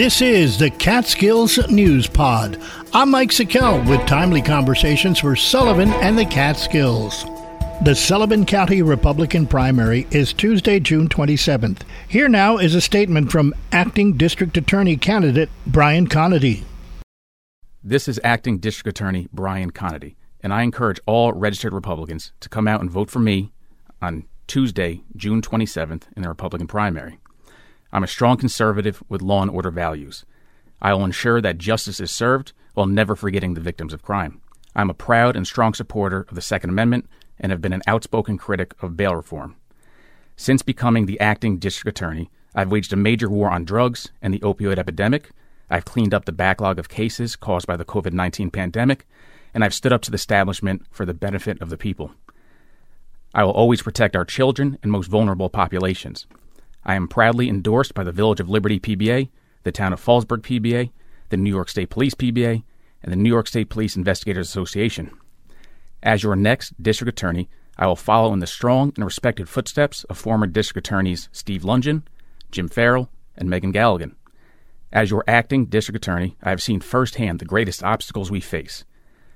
This is the Catskills News Pod. I'm Mike Sikel with timely conversations for Sullivan and the Catskills. The Sullivan County Republican primary is Tuesday, June 27th. Here now is a statement from acting district attorney candidate Brian Conaty. This is acting district attorney Brian Conaty, and I encourage all registered Republicans to come out and vote for me on Tuesday, June 27th in the Republican primary. I'm a strong conservative with law and order values. I will ensure that justice is served while never forgetting the victims of crime. I'm a proud and strong supporter of the Second Amendment and have been an outspoken critic of bail reform. Since becoming the acting district attorney, I've waged a major war on drugs and the opioid epidemic. I've cleaned up the backlog of cases caused by the COVID 19 pandemic, and I've stood up to the establishment for the benefit of the people. I will always protect our children and most vulnerable populations. I am proudly endorsed by the Village of Liberty PBA, the Town of Fallsburg PBA, the New York State Police PBA, and the New York State Police Investigators Association. As your next district attorney, I will follow in the strong and respected footsteps of former district attorneys Steve Lungen, Jim Farrell, and Meagan Galligan. As your acting district attorney, I have seen firsthand the greatest obstacles we face.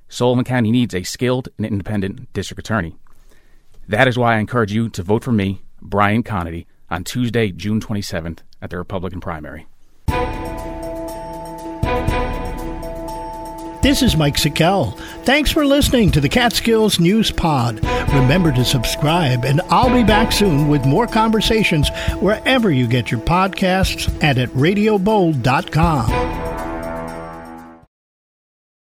Sullivan County needs a skilled and independent district attorney. That is why I encourage you to vote for me, Brian Conaty, on Tuesday, June 27th at the Republican primary. This is Mike Sikel. Thanks for listening to the Catskills News Pod. Remember to subscribe, and I'll be back soon with more conversations wherever you get your podcasts and at radiobold.com.